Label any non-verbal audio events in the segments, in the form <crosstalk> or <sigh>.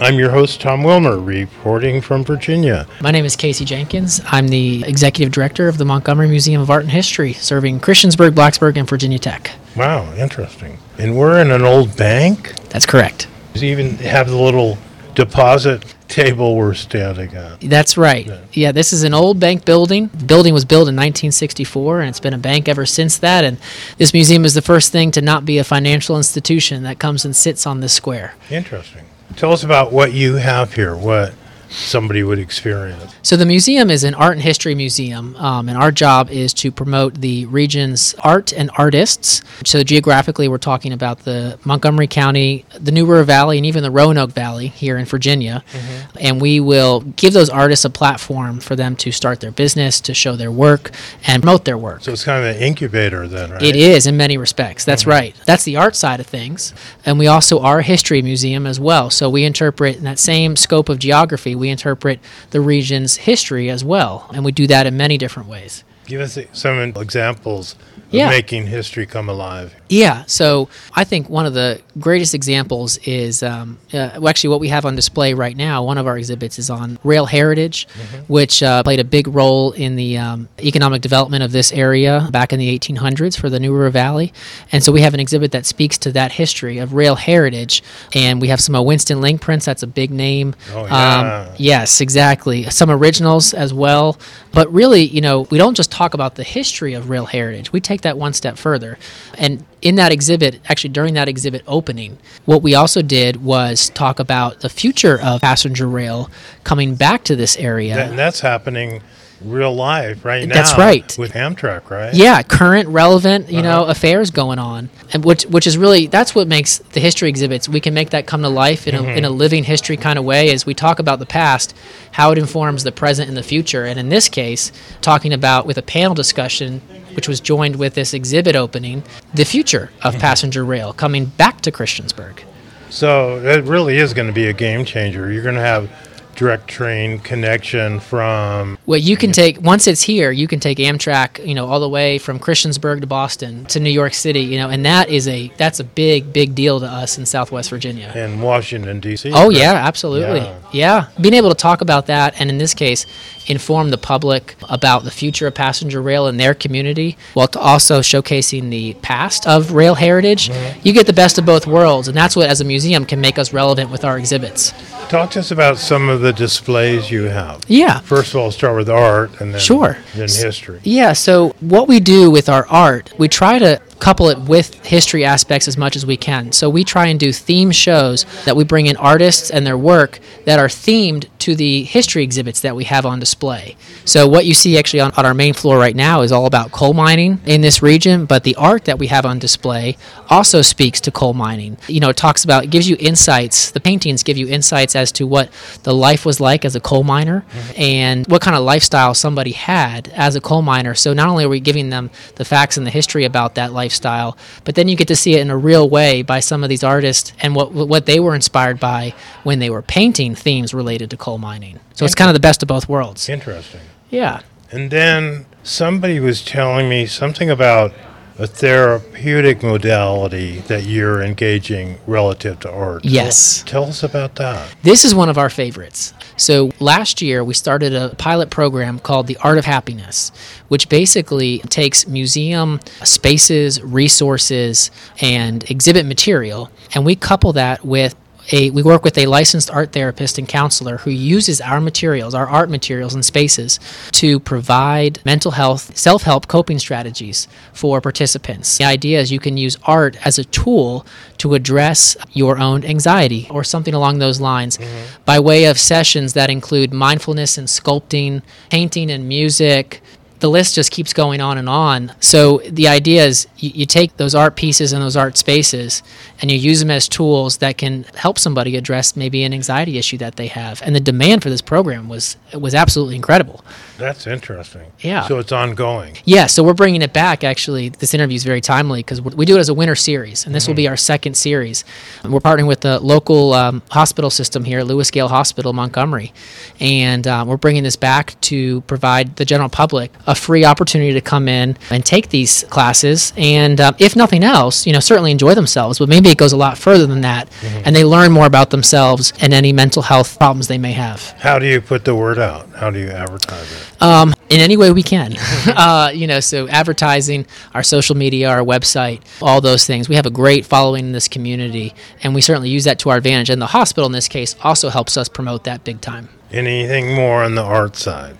I'm your host, Tom Wilmer, reporting from Virginia. My name is Casey Jenkins. I'm the executive director of the Montgomery Museum of Art and History, serving Christiansburg, Blacksburg, and Virginia Tech. Wow, interesting. And we're in an old bank? That's correct. You even have the little deposit table we're standing at. That's right. Yeah. yeah, this is an old bank building. The building was built in 1964 and it's been a bank ever since that. And this museum is the first thing to not be a financial institution that comes and sits on this square. Interesting. Tell us about what you have here. What somebody would experience. So the museum is an art and history museum, um, and our job is to promote the region's art and artists. So geographically, we're talking about the Montgomery County, the New River Valley, and even the Roanoke Valley here in Virginia. Mm-hmm. And we will give those artists a platform for them to start their business, to show their work, and promote their work. So it's kind of an incubator then, right? It is in many respects. That's mm-hmm. right. That's the art side of things. And we also are a history museum as well. So we interpret in that same scope of geography we interpret the region's history as well. And we do that in many different ways. Give us some examples yeah. making history come alive. Yeah, so I think one of the greatest examples is um, uh, actually what we have on display right now. One of our exhibits is on rail heritage, mm-hmm. which uh, played a big role in the um, economic development of this area back in the 1800s for the New River Valley. And so we have an exhibit that speaks to that history of rail heritage. And we have some Winston Link prints, that's a big name. Oh, yeah. Um, yes, exactly. Some originals as well. But really, you know, we don't just talk about the history of rail heritage, we take that one step further. And in that exhibit, actually during that exhibit opening, what we also did was talk about the future of passenger rail coming back to this area. That, and that's happening real life right now. That's right. With Amtrak, right? Yeah, current, relevant, you uh-huh. know, affairs going on, and which which is really that's what makes the history exhibits. We can make that come to life in, mm-hmm. a, in a living history kind of way as we talk about the past, how it informs the present and the future. And in this case, talking about with a panel discussion, which was joined with this exhibit opening, the future of <laughs> passenger rail coming back to Christiansburg. So it really is going to be a game changer. You're going to have direct train connection from well you can take once it's here you can take amtrak you know all the way from christiansburg to boston to new york city you know and that is a that's a big big deal to us in southwest virginia and washington d.c oh right? yeah absolutely yeah. yeah being able to talk about that and in this case inform the public about the future of passenger rail in their community while also showcasing the past of rail heritage mm-hmm. you get the best of both worlds and that's what as a museum can make us relevant with our exhibits talk to us about some of the displays you have. Yeah. First of all, start with art and then, sure. then history. Yeah, so what we do with our art, we try to couple it with history aspects as much as we can. So we try and do theme shows that we bring in artists and their work that are themed to the history exhibits that we have on display. So what you see actually on, on our main floor right now is all about coal mining in this region, but the art that we have on display also speaks to coal mining. You know, it talks about, it gives you insights, the paintings give you insights as to what the life was like as a coal miner and what kind of lifestyle somebody had as a coal miner. So not only are we giving them the facts and the history about that lifestyle. But then you get to see it in a real way by some of these artists and what what they were inspired by when they were painting themes related to coal mining. So it's kind of the best of both worlds. Interesting. Yeah. And then somebody was telling me something about a therapeutic modality that you're engaging relative to art. Yes. Tell us about that. This is one of our favorites. So last year we started a pilot program called The Art of Happiness, which basically takes museum spaces, resources, and exhibit material, and we couple that with a we work with a licensed art therapist and counselor who uses our materials, our art materials and spaces to provide mental health, self-help coping strategies for participants. The idea is you can use art as a tool to address your own anxiety or something along those lines mm-hmm. by way of sessions that include mindfulness and sculpting, painting and music, the list just keeps going on and on. So the idea is you, you, take those art pieces and those art spaces and you use them as tools that can help somebody address maybe an anxiety issue that they have. And the demand for this program was was absolutely incredible. That's interesting. Yeah. So it's ongoing. Yeah. So we're bringing it back. Actually, this interview is very timely because we do it as a winter series, and this mm-hmm. will be our second series. We're partnering with the local um, hospital system here, LewisGale Hospital, Montgomery, and uh, we're bringing this back to provide the general public a free opportunity to come in and take these classes, and uh, if nothing else, you know, certainly enjoy themselves. But maybe it goes a lot further than that, and they learn more about themselves and any mental health problems they may have. How do you put the word out? How do you advertise it? Um, in any way we can, <laughs> uh, you know. So advertising, our social media, our website, all those things. We have a great following in this community, and we certainly use that to our advantage. And the hospital, in this case, also helps us promote that big time. Anything more on the art side?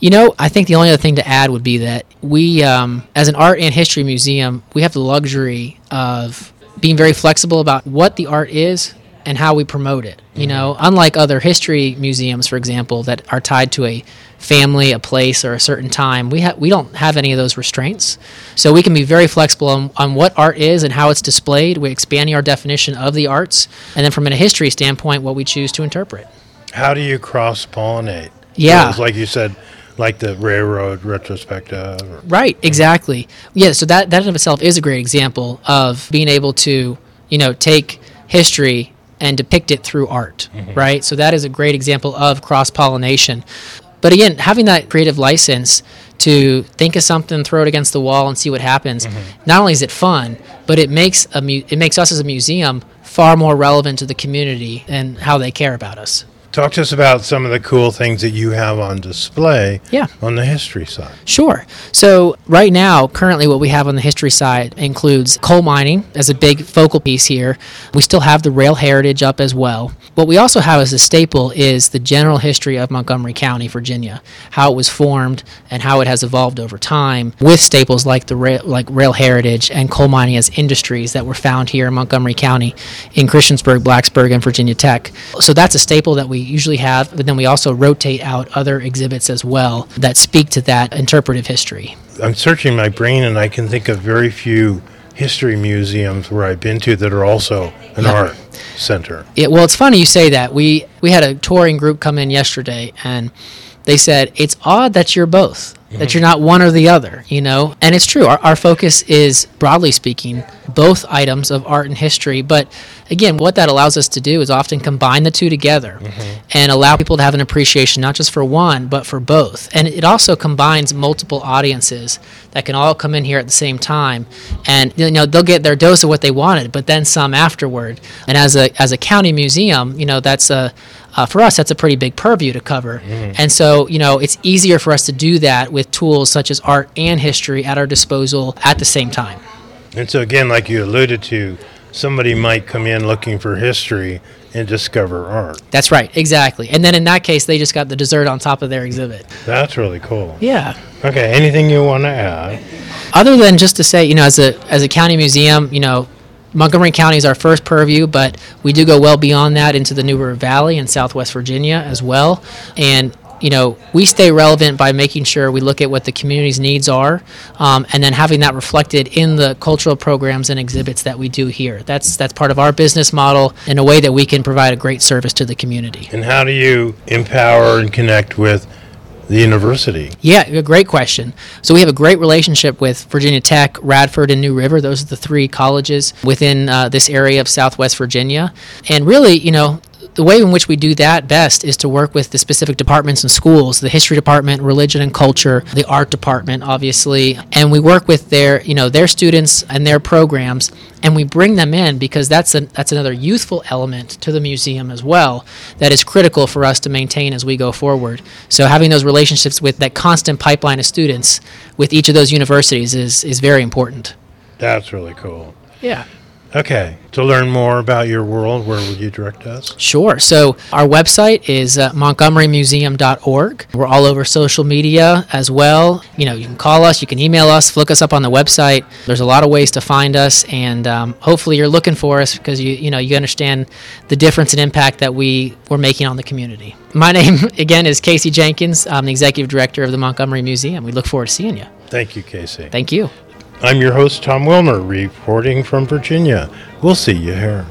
You know, I think the only other thing to add would be that we, um, as an art and history museum, we have the luxury of being very flexible about what the art is and how we promote it. You know, unlike other history museums, for example, that are tied to a family, a place, or a certain time, we ha- we don't have any of those restraints. So we can be very flexible on, on what art is and how it's displayed. We're expanding our definition of the arts, and then from a history standpoint, what we choose to interpret. How do you cross pollinate? Yeah. like you said, like the railroad retrospective. Or, Right, exactly. Yeah, so that that in of itself is a great example of being able to, you know, take history and depict it through art, mm-hmm. right? So that is a great example of cross-pollination. But again, having that creative license to think of something, throw it against the wall and see what happens. Mm-hmm. Not only is it fun, but it makes a mu- it makes us as a museum far more relevant to the community and how they care about us. Talk to us about some of the cool things that you have on display Yeah. on the history side. Sure. So, right now, currently, what we have on the history side includes coal mining as a big focal piece here. We still have the rail heritage up as well. What we also have as a staple is the general history of Montgomery County, Virginia, how it was formed and how it has evolved over time, with staples like the rail, like rail heritage and coal mining as industries that were found here in Montgomery County, in Christiansburg, Blacksburg, and Virginia Tech. So that's a staple that we usually have, but then we also rotate out other exhibits as well that speak to that interpretive history. I'm searching my brain and I can think of very few history museums where I've been to that are also an Yeah. art center. Yeah, well, it's funny you say that. We we had a touring group come in yesterday, and they said it's odd that you're both, that mm-hmm. you're not one or the other. You know, and it's true. Our our focus is broadly speaking both items of art and history, but again, what that allows us to do is often combine the two together and allow people to have an appreciation not just for one but for both. And it also combines multiple audiences that can all come in here at the same time, and you know they'll get their dose of what they wanted, but then some afterward. And as a as a county museum, you know that's a uh, for us that's a pretty big purview to cover. And so you know it's easier for us to do that with tools such as art and history at our disposal at the same time. And so, again, like you alluded to, somebody might come in looking for history and discover art. That's right, exactly. And then in that case, they just got the dessert on top of their exhibit. That's really cool. Yeah. Okay, anything you want to add? Other than just to say, you know, as a as a county museum, you know, Montgomery County is our first purview, but we do go well beyond that into the New River Valley and Southwest Virginia as well. And you know, we stay relevant by making sure we look at what the community's needs are, um, and then having that reflected in the cultural programs and exhibits that we do here. That's that's part of our business model in a way that we can provide a great service to the community. And how do you empower and connect with the university? Yeah, a great question. So we have a great relationship with Virginia Tech, Radford, and New River. Those are the three colleges within uh, this area of Southwest Virginia. And really, you know, the way in which we do that best is to work with the specific departments and schools the history department religion and culture the art department obviously. And we work with their you know their students and their programs and we bring them in because that's a, that's another youthful element to the museum as well that is critical for us to maintain as we go forward. So having those relationships with that constant pipeline of students with each of those universities is is very important. That's really cool. yeah Okay, to learn more about your world, where would you direct us? Sure. So our website is uh, montgomerymuseum.org. We're all over social media as well. You know, you can call us, you can email us, look us up on the website. There's a lot of ways to find us, and um, hopefully you're looking for us because you you know you understand the difference and impact that we we're making on the community. My <laughs> name again is Casey Jenkins. I'm the executive director of the Montgomery Museum. We look forward to seeing you. Thank you, Casey. Thank you. I'm your host, Tom Wilmer, reporting from Virginia. We'll see you here.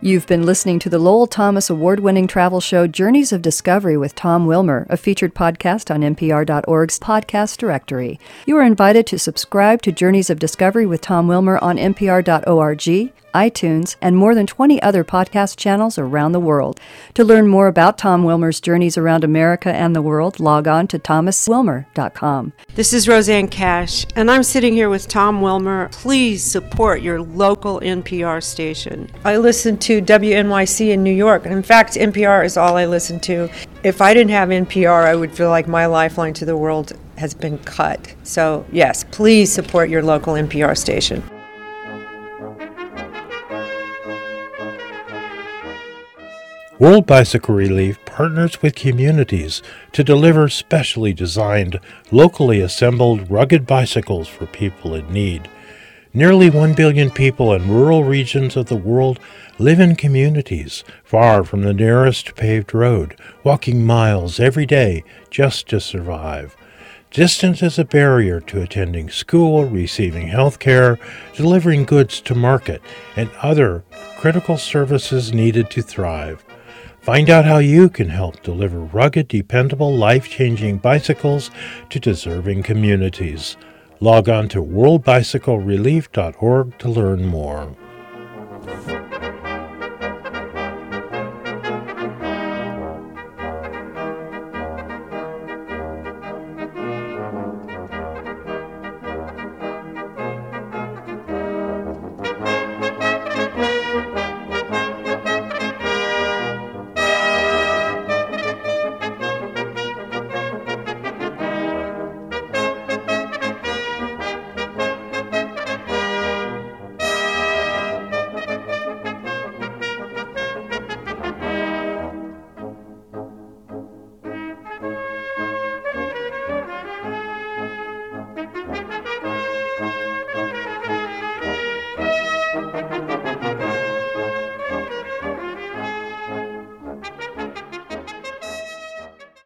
You've been listening to the Lowell Thomas award winning travel show Journeys of Discovery with Tom Wilmer, a featured podcast on NPR.org's podcast directory. You are invited to subscribe to Journeys of Discovery with Tom Wilmer on NPR.org, iTunes, and more than 20 other podcast channels around the world. To learn more about Tom Wilmer's journeys around America and the world, log on to thomaswilmer.com. This is Rosanne Cash, and I'm sitting here with Tom Wilmer. Please support your local NPR station. I listen to WNYC in New York. In fact, NPR is all I listen to. If I didn't have NPR, I would feel like my lifeline to the world has been cut. So, yes, please support your local NPR station. World Bicycle Relief partners with communities to deliver specially designed, locally assembled rugged bicycles for people in need. Nearly 1 billion people in rural regions of the world live in communities far from the nearest paved road, walking miles every day just to survive. Distance is a barrier to attending school, receiving health care, delivering goods to market, and other critical services needed to thrive. Find out how you can help deliver rugged, dependable, life changing bicycles to deserving communities. Log on to worldbicyclerelief.org to learn more.